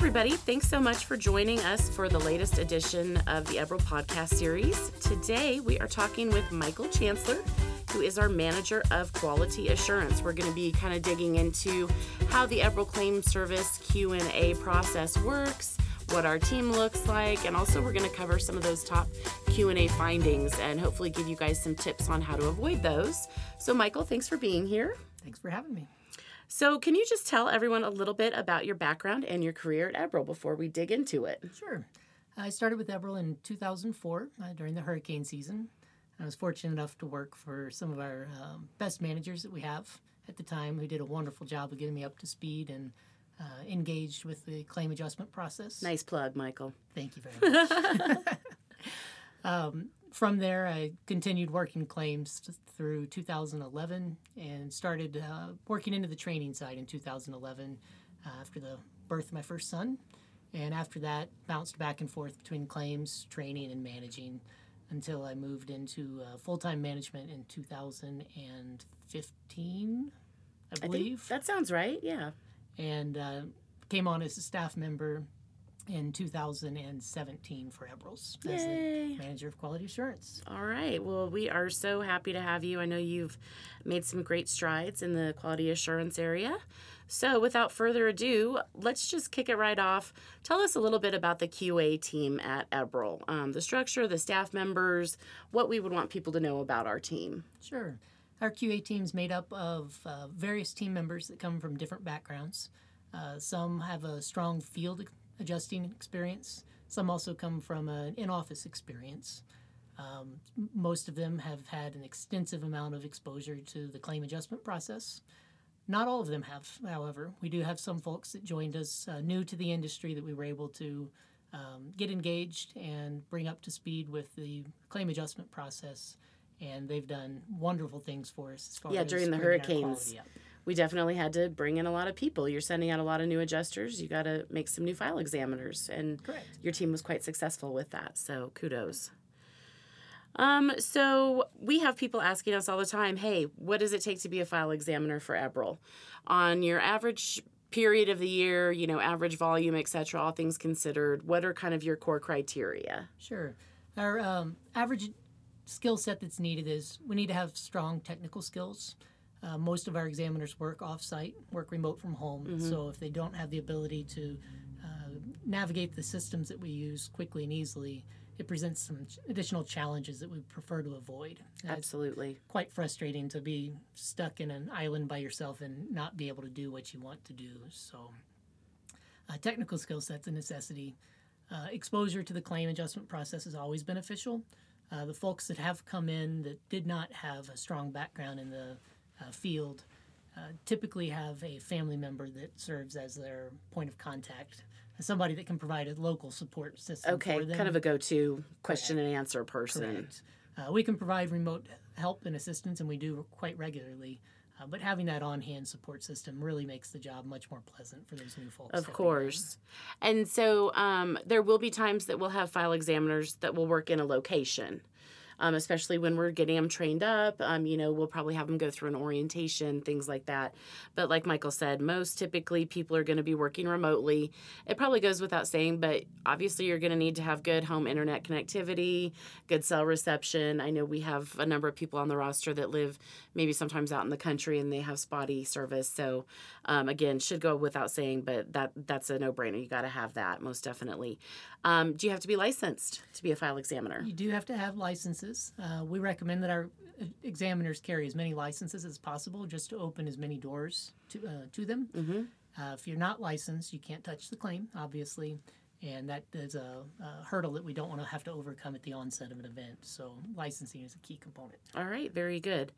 everybody. Thanks so much for joining us for the latest edition of the Eberl podcast series. Today, we are talking with Michael Chancellor, who is our manager of quality assurance. We're going to be kind of digging into how the Eberl Claim Service Q&A process works, what our team looks like, and also we're going to cover some of those top Q&A findings and hopefully give you guys some tips on how to avoid those. So, Michael, thanks for being here. Thanks for having me. So, can you just tell everyone a little bit about your background and your career at Eberl before we dig into it? Sure. I started with Eberl in 2004 uh, during the hurricane season. I was fortunate enough to work for some of our um, best managers that we have at the time who did a wonderful job of getting me up to speed and uh, engaged with the claim adjustment process. Nice plug, Michael. Thank you very much. um, from there, I continued working claims through 2011 and started uh, working into the training side in 2011 uh, after the birth of my first son. And after that, bounced back and forth between claims, training, and managing until I moved into uh, full time management in 2015, I believe. I that sounds right, yeah. And uh, came on as a staff member in 2017 for Eberls as the manager of quality assurance. All right. Well, we are so happy to have you. I know you've made some great strides in the quality assurance area. So, without further ado, let's just kick it right off. Tell us a little bit about the QA team at Eberl, um, the structure, the staff members, what we would want people to know about our team. Sure. Our QA team is made up of uh, various team members that come from different backgrounds. Uh, some have a strong field adjusting experience. Some also come from an in office experience. Um, most of them have had an extensive amount of exposure to the claim adjustment process. Not all of them have, however. We do have some folks that joined us uh, new to the industry that we were able to um, get engaged and bring up to speed with the claim adjustment process. And they've done wonderful things for us as far yeah, as during the hurricanes we definitely had to bring in a lot of people. You're sending out a lot of new adjusters. You got to make some new file examiners, and Correct. your team was quite successful with that. So kudos. Um, so we have people asking us all the time, "Hey, what does it take to be a file examiner for Eberl?" On your average period of the year, you know, average volume, etc., all things considered, what are kind of your core criteria? Sure. Our um, average skill set that's needed is we need to have strong technical skills. Uh, most of our examiners work off-site, work remote from home. Mm-hmm. So if they don't have the ability to uh, navigate the systems that we use quickly and easily, it presents some additional challenges that we prefer to avoid. Absolutely. It's quite frustrating to be stuck in an island by yourself and not be able to do what you want to do. So, uh, technical skill set's a necessity. Uh, exposure to the claim adjustment process is always beneficial. Uh, the folks that have come in that did not have a strong background in the uh, field uh, typically have a family member that serves as their point of contact, somebody that can provide a local support system. Okay, kind of a go-to question Correct. and answer person. Uh, we can provide remote help and assistance, and we do quite regularly. Uh, but having that on-hand support system really makes the job much more pleasant for those new folks. Of course, and so um, there will be times that we'll have file examiners that will work in a location um, especially when we're getting them trained up. Um, you know, we'll probably have them go through an orientation, things like that. But like Michael said, most typically people are going to be working remotely. It probably goes without saying, but obviously you're going to need to have good home internet connectivity, good cell reception. I know we have a number of people on the roster that live maybe sometimes out in the country and they have spotty service. So um, again, should go without saying, but that that's a no brainer. You got to have that most definitely. Um, do you have to be licensed to be a file examiner? You do have to have licenses. Uh, we recommend that our uh, examiners carry as many licenses as possible just to open as many doors to, uh, to them. Mm-hmm. Uh, if you're not licensed, you can't touch the claim, obviously, and that is a, a hurdle that we don't want to have to overcome at the onset of an event. So, licensing is a key component. All right, very good.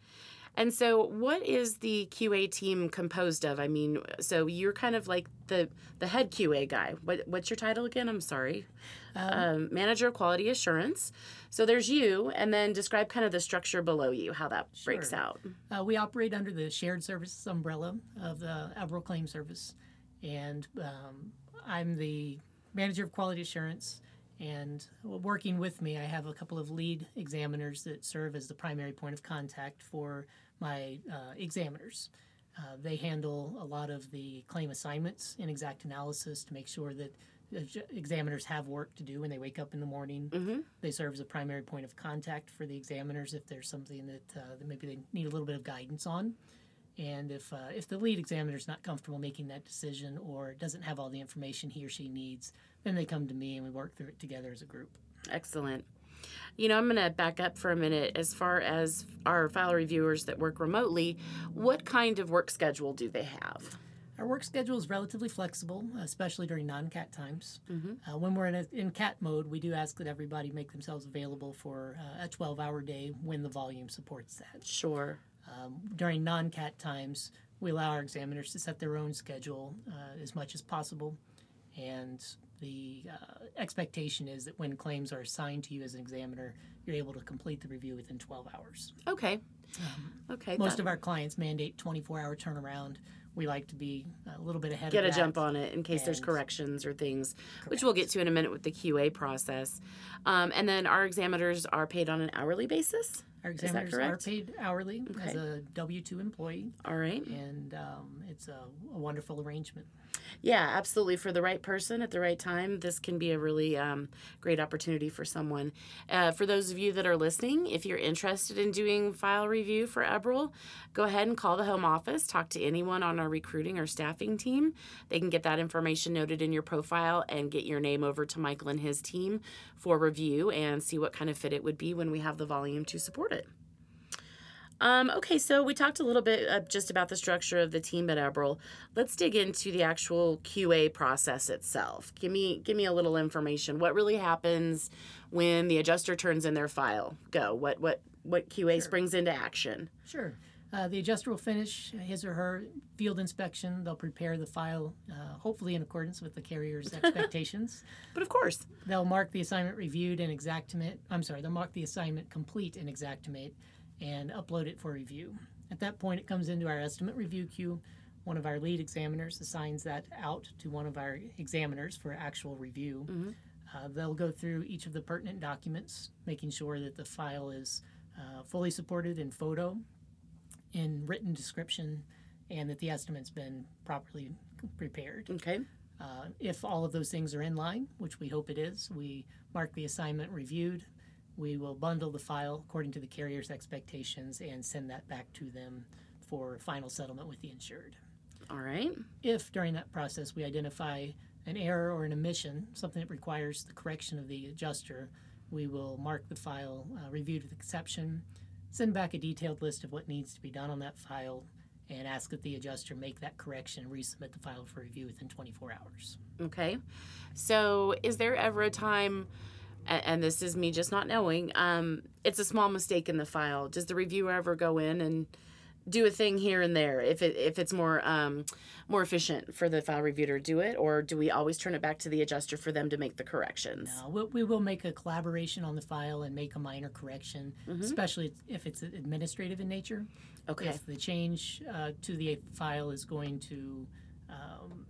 And so, what is the QA team composed of? I mean, so you're kind of like the the head QA guy. What, what's your title again? I'm sorry. Um, um, Manager of Quality Assurance. So there's you, and then describe kind of the structure below you, how that sure. breaks out. Uh, we operate under the shared services umbrella of the Eberl Claim Service, and um, I'm the manager of quality assurance. And working with me, I have a couple of lead examiners that serve as the primary point of contact for my uh, examiners. Uh, they handle a lot of the claim assignments and XactAnalysis to make sure that examiners have work to do when they wake up in the morning. Mm-hmm. They serve as a primary point of contact for the examiners if there's something that, uh, that maybe they need a little bit of guidance on. And if, uh, if the lead examiner is not comfortable making that decision or doesn't have all the information he or she needs, then they come to me and we work through it together as a group. Excellent. You know, I'm going to back up for a minute. As far as our file reviewers that work remotely, what kind of work schedule do they have? Our work schedule is relatively flexible, especially during non-cat times. Mm-hmm. Uh, when we're in, a, in cat mode, we do ask that everybody make themselves available for uh, a 12-hour day when the volume supports that. Sure. Um, during non-cat times, we allow our examiners to set their own schedule uh, as much as possible, and the uh, expectation is that when claims are assigned to you as an examiner, you're able to complete the review within 12 hours. Okay. Um, Okay. most that- of our clients mandate 24-hour turnaround. We like to be a little bit ahead get a that. jump on it in case there's corrections or things, which we'll get to in a minute with the QA process. Um, and then our examiners are paid on an hourly basis. Our examiners are paid hourly as a W two employee, All right. and um, it's a, a wonderful arrangement. Yeah, absolutely. For the right person at the right time, this can be a really um, great opportunity for someone. Uh, for those of you that are listening, if you're interested in doing file review for Eberl, go ahead and call the home office. Talk to anyone on our recruiting or staffing team. They can get that information noted in your profile and get your name over to Michael and his team for review and see what kind of fit it would be when we have the volume to support it. Um, okay, so we talked a little bit uh, just about the structure of the team at Eberl. Let's dig into the actual QA process itself. Give me give me a little information. What really happens when the adjuster turns in their file? Go. What what what QA Sure. springs into action? Sure. Uh, the adjuster will finish his or her field inspection. They'll prepare the file, uh, hopefully in accordance with the carrier's expectations. But of course, They'll mark the assignment reviewed and Xactimate. I'm sorry, they'll mark the assignment complete in Xactimate and upload it for review. At that point, it comes into our estimate review queue. One of our lead examiners assigns that out to one of our examiners for actual review. Mhm. Uh, they'll go through each of the pertinent documents, making sure that the file is uh, fully supported in photo, in written description, and that the estimate's been properly prepared. okay. Uh, if all of those things are in line, which we hope it is, we mark the assignment reviewed. We will bundle the file according to the carrier's expectations and send that back to them for final settlement with the insured. All right. If during that process we identify an error or an omission, something that requires the correction of the adjuster, we will mark the file uh, reviewed with exception, send back a detailed list of what needs to be done on that file, and ask that the adjuster make that correction and resubmit the file for review within 24 hours. Okay. So, is there ever a time, a- and this is me just not knowing, um, it's a small mistake in the file. Does the reviewer ever go in and do a thing here and there if it if it's more um, more efficient for the file reviewer to do it, or do we always turn it back to the adjuster for them to make the corrections? No, we, we will make a collaboration on the file and make a minor correction, Mhm. especially if it's administrative in nature. Okay. If the change uh, to the file is going to um,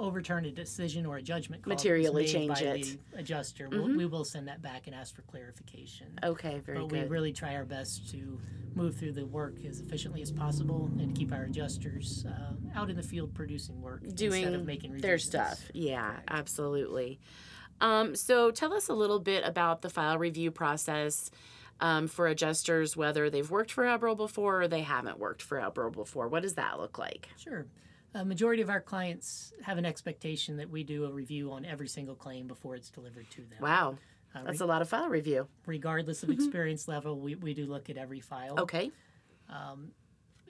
overturn a decision or a judgment call Materially change by it. the adjuster, we'll, Mhm. we will send that back and ask for clarification. Okay. Very but good. we really try our best to move through the work as efficiently as possible and keep our adjusters uh, out in the field producing work instead Doing of making their stuff. Yeah, Correct. absolutely. Um, so tell us a little bit about the file review process um, for adjusters, whether they've worked for Eberl before or they haven't worked for Eberl before. What does that look like? Sure. A majority of our clients have an expectation that we do a review on every single claim before it's delivered to them. Wow, Uh, that's re- a lot of file review. regardless of experience level, we, we do look at every file. Okay. Um,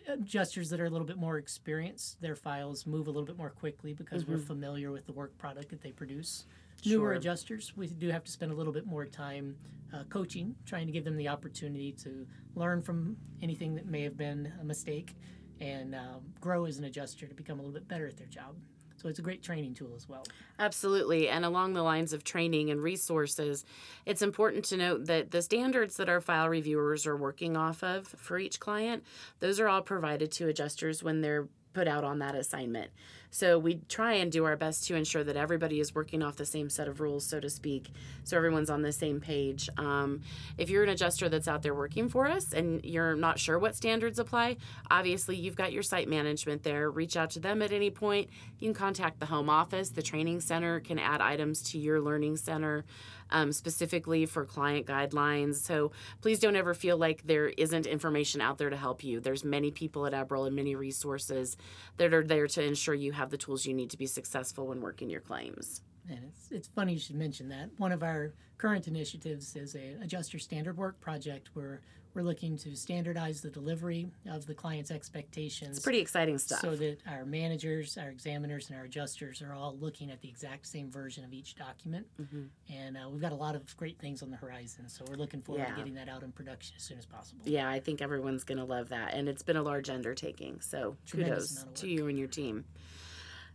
adjusters that are a little bit more experienced, their files move a little bit more quickly because we're familiar with the work product that they produce. Newer adjusters, we do have to spend a little bit more time uh, coaching, trying to give them the opportunity to learn from anything that may have been a mistake and um, grow as an adjuster to become a little bit better at their job. So it's a great training tool as well. Absolutely. And along the lines of training and resources, it's important to note that the standards that our file reviewers are working off of for each client, those are all provided to adjusters when they're put out on that assignment. So we try and do our best to ensure that everybody is working off the same set of rules, so to speak, so everyone's on the same page. Um, if you're an adjuster that's out there working for us and you're not sure what standards apply, obviously you've got your site management there. Reach out to them at any point. You can contact the home office. The training center can add items to your learning center um, specifically for client guidelines. So please don't ever feel like there isn't information out there to help you. There's many people at Eberl and many resources that are there to ensure you have the tools you need to be successful when working your claims. And it's, it's funny you should mention that. One of our current initiatives is a adjuster standard work project where we're looking to standardize the delivery of the client's expectations. It's pretty exciting stuff. So that our managers, our examiners, and our adjusters are all looking at the exact same version of each document. Mm-hmm. And uh, we've got a lot of great things on the horizon. So we're looking forward Yeah. to getting that out in production as soon as possible. Yeah, I think everyone's going to love that. And it's been a large undertaking. So Tremendous kudos to you and your team.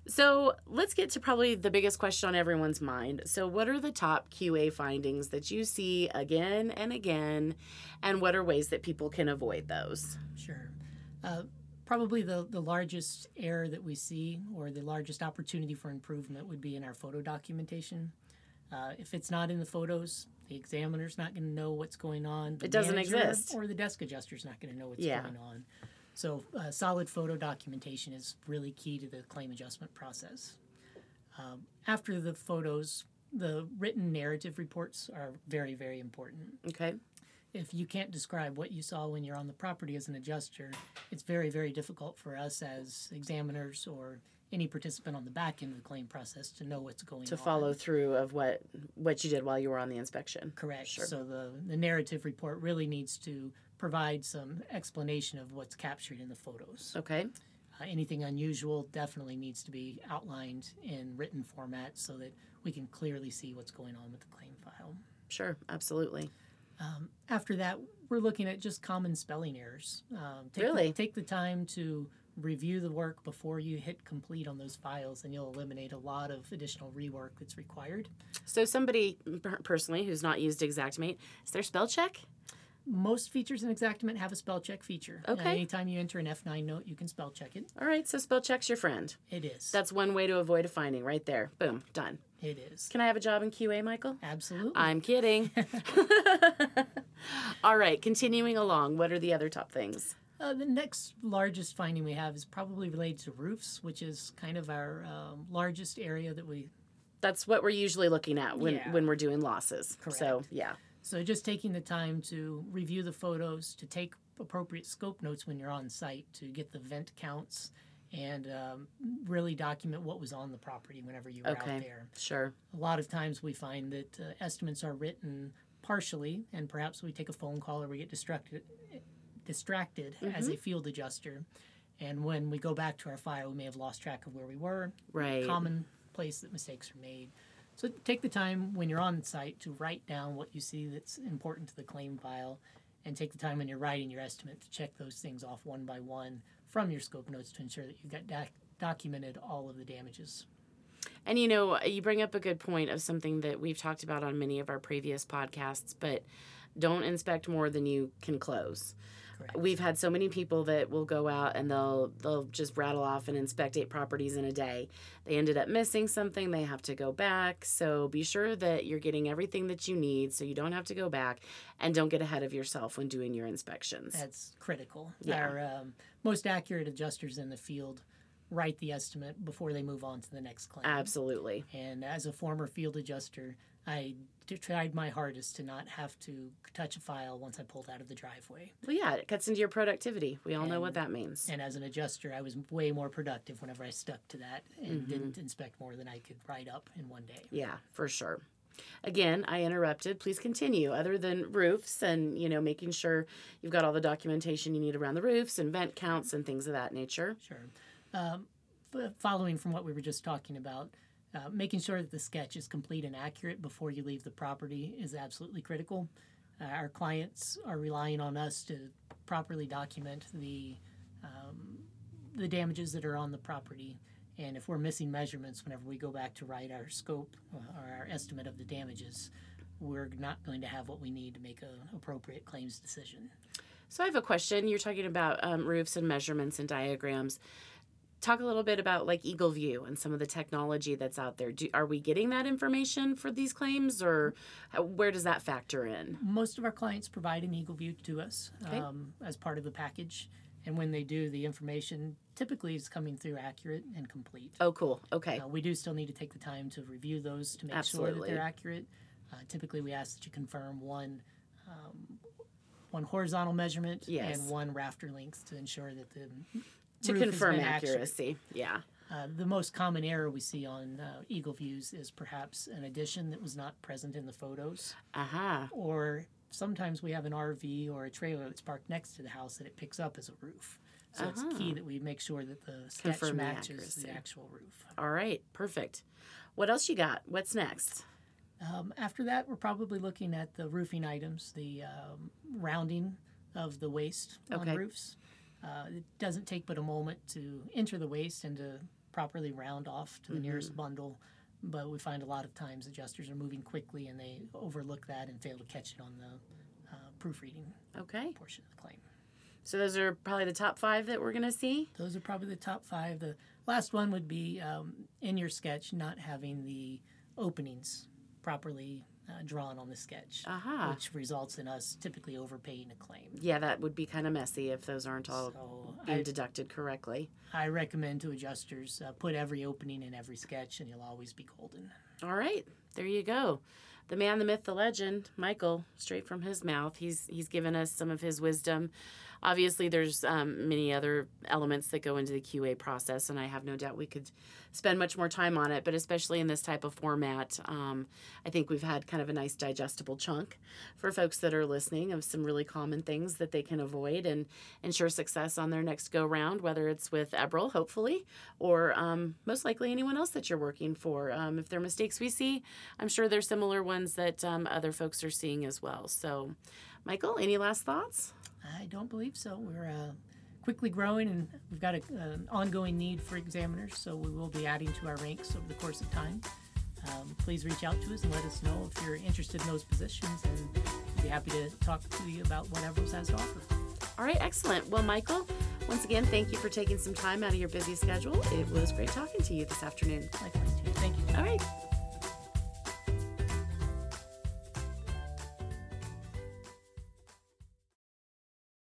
So let's get to probably the biggest question on everyone's mind. So, what are the top QA findings that you see again and again? And what are ways that people can avoid those? Sure. Uh, probably the, the largest error that we see or the largest opportunity for improvement would be in our photo documentation. Uh, if it's not in the photos, the examiner's not going to know what's going on. It doesn't exist. Or the desk adjuster's not going to know what's Yeah. going on. So, uh, solid photo documentation is really key to the claim adjustment process. Um, after the photos, the written narrative reports are very, very important Okay. if you can't describe what you saw when you're on the property as an adjuster, it's very, very difficult for us as examiners or any participant on the back end of the claim process to know what's going To on. To follow through of what what you did while you were on the inspection. Correct. Sure. So the, the narrative report really needs to provide some explanation of what's captured in the photos. Okay. Uh, anything unusual definitely needs to be outlined in written format so that we can clearly see what's going on with the claim file. Sure. Absolutely. Um, after that, we're looking at just common spelling errors. Um, take Really? The, take the time to review the work before you hit complete on those files, and you'll eliminate a lot of additional rework that's required. So somebody personally who's not used Xactimate, is there spell check? Most features in Xactimate have a spell check feature. Okay. anytime you enter an F9 note, you can spell check it. All right. So spell check's your friend. It is. That's one way to avoid a finding right there. Boom. Done. it is. Can I have a job in QA, Michael? Absolutely. I'm kidding. All right, continuing along, what are the other top things? Uh, the next largest finding we have is probably related to roofs, which is kind of our um, largest area that we That's what we're usually looking at when, Yeah. when we're doing losses. So, yeah. So just taking the time to review the photos, to take appropriate scope notes when you're on site, to get the vent counts, and um, really document what was on the property whenever you were Okay. out there. Sure. A lot of times we find that uh, estimates are written partially, and perhaps we take a phone call or we get distracted, distracted as a field adjuster. And when we go back to our file, we may have lost track of where we were, Right. common place that mistakes are made. So take the time when you're on site to write down what you see that's important to the claim file, and take the time when you're writing your estimate to check those things off one by one from your scope notes to ensure that you've got doc- documented all of the damages. And you know, you bring up a good point of something that we've talked about on many of our previous podcasts, but don't inspect more than you can close. Correct. We've had so many people that will go out and they'll they'll just rattle off and inspect eight properties in a day. They ended up missing something, they have to go back. So be sure that you're getting everything that you need so you don't have to go back and don't get ahead of yourself when doing your inspections. That's critical. Yeah. Our um, most accurate adjusters in the field write the estimate before they move on to the next claim. Absolutely. And as a former field adjuster, I tried my hardest to not have to touch a file once I pulled out of the driveway. Well, yeah, it cuts into your productivity. We all know what that means. And as an adjuster, I was way more productive whenever I stuck to that and Mm-hmm. didn't inspect more than I could write up in one day. Yeah, for sure. Again, I interrupted. Please continue. Other than roofs and, you know, making sure you've got all the documentation you need around the roofs and vent counts and things of that nature. Sure. Um, following from what we were just talking about, uh, making sure that the sketch is complete and accurate before you leave the property is absolutely critical. Uh, our clients are relying on us to properly document the um, the damages that are on the property, and if we're missing measurements whenever we go back to write our scope uh, or our estimate of the damages, we're not going to have what we need to make an appropriate claims decision. So I have a question. You're talking about um, roofs and measurements and diagrams. Talk a little bit about like Eagle View and some of the technology that's out there. Do, are we getting that information for these claims, or where does that factor in? Most of our clients provide an Eagle View to us Okay. um, as part of the package, and when they do, the information typically is coming through accurate and complete. Oh, cool. Okay. Uh, we do still need to take the time to review those to make sure that they're accurate. Uh, typically, we ask that you confirm one um, one horizontal measurement Yes. and one rafter length to ensure that the To confirm been accurate. accuracy. Yeah. Uh, the most common error we see on uh, Eagle Views is perhaps an addition that was not present in the photos, Aha. or sometimes we have an RV or a trailer that's parked next to the house that it picks up as a roof. So it's key that we make sure that the sketch Uh-huh. Confirm matches accuracy. the actual roof. All right. Perfect. What else you got? What's next? Um, after that, we're probably looking at the roofing items, the um, rounding of the waste Okay. on roofs. Uh, it doesn't take but a moment to enter the waste and to properly round off to the nearest Mm-hmm. bundle. But we find a lot of times adjusters are moving quickly and they overlook that and fail to catch it on the uh, proofreading Okay. portion of the claim. So those are probably the top five that we're gonna see. Those are probably the top five. The last one would be um, in your sketch not having the openings properly uh, drawn on the sketch, Aha. which results in us typically overpaying a claim. Yeah, that would be kind of messy if those aren't all So being I, deducted correctly. I recommend to adjusters uh, put every opening in every sketch, and you'll always be golden. All right, there you go. The man, the myth, the legend, Michael, straight from his mouth. He's he's given us some of his wisdom. Obviously, there's um, many other elements that go into the QA process, and I have no doubt we could spend much more time on it. But especially in this type of format, um, I think we've had kind of a nice digestible chunk for folks that are listening of some really common things that they can avoid and ensure success on their next go round, whether it's with Eberl, hopefully, or um, most likely anyone else that you're working for. Um, if there are mistakes we see, I'm sure there's similar ones that um, other folks are seeing as well. So, Michael, any last thoughts? I don't believe so. We're uh, quickly growing, and we've got a, an ongoing need for examiners, so we will be adding to our ranks over the course of time. Um, please reach out to us and let us know if you're interested in those positions, and we'd be happy to talk to you about what Eberl's has to offer. All right, excellent. Well, Michael, once again, thank you for taking some time out of your busy schedule. It was great talking to you this afternoon. Likewise, Tina. Thank you. All right,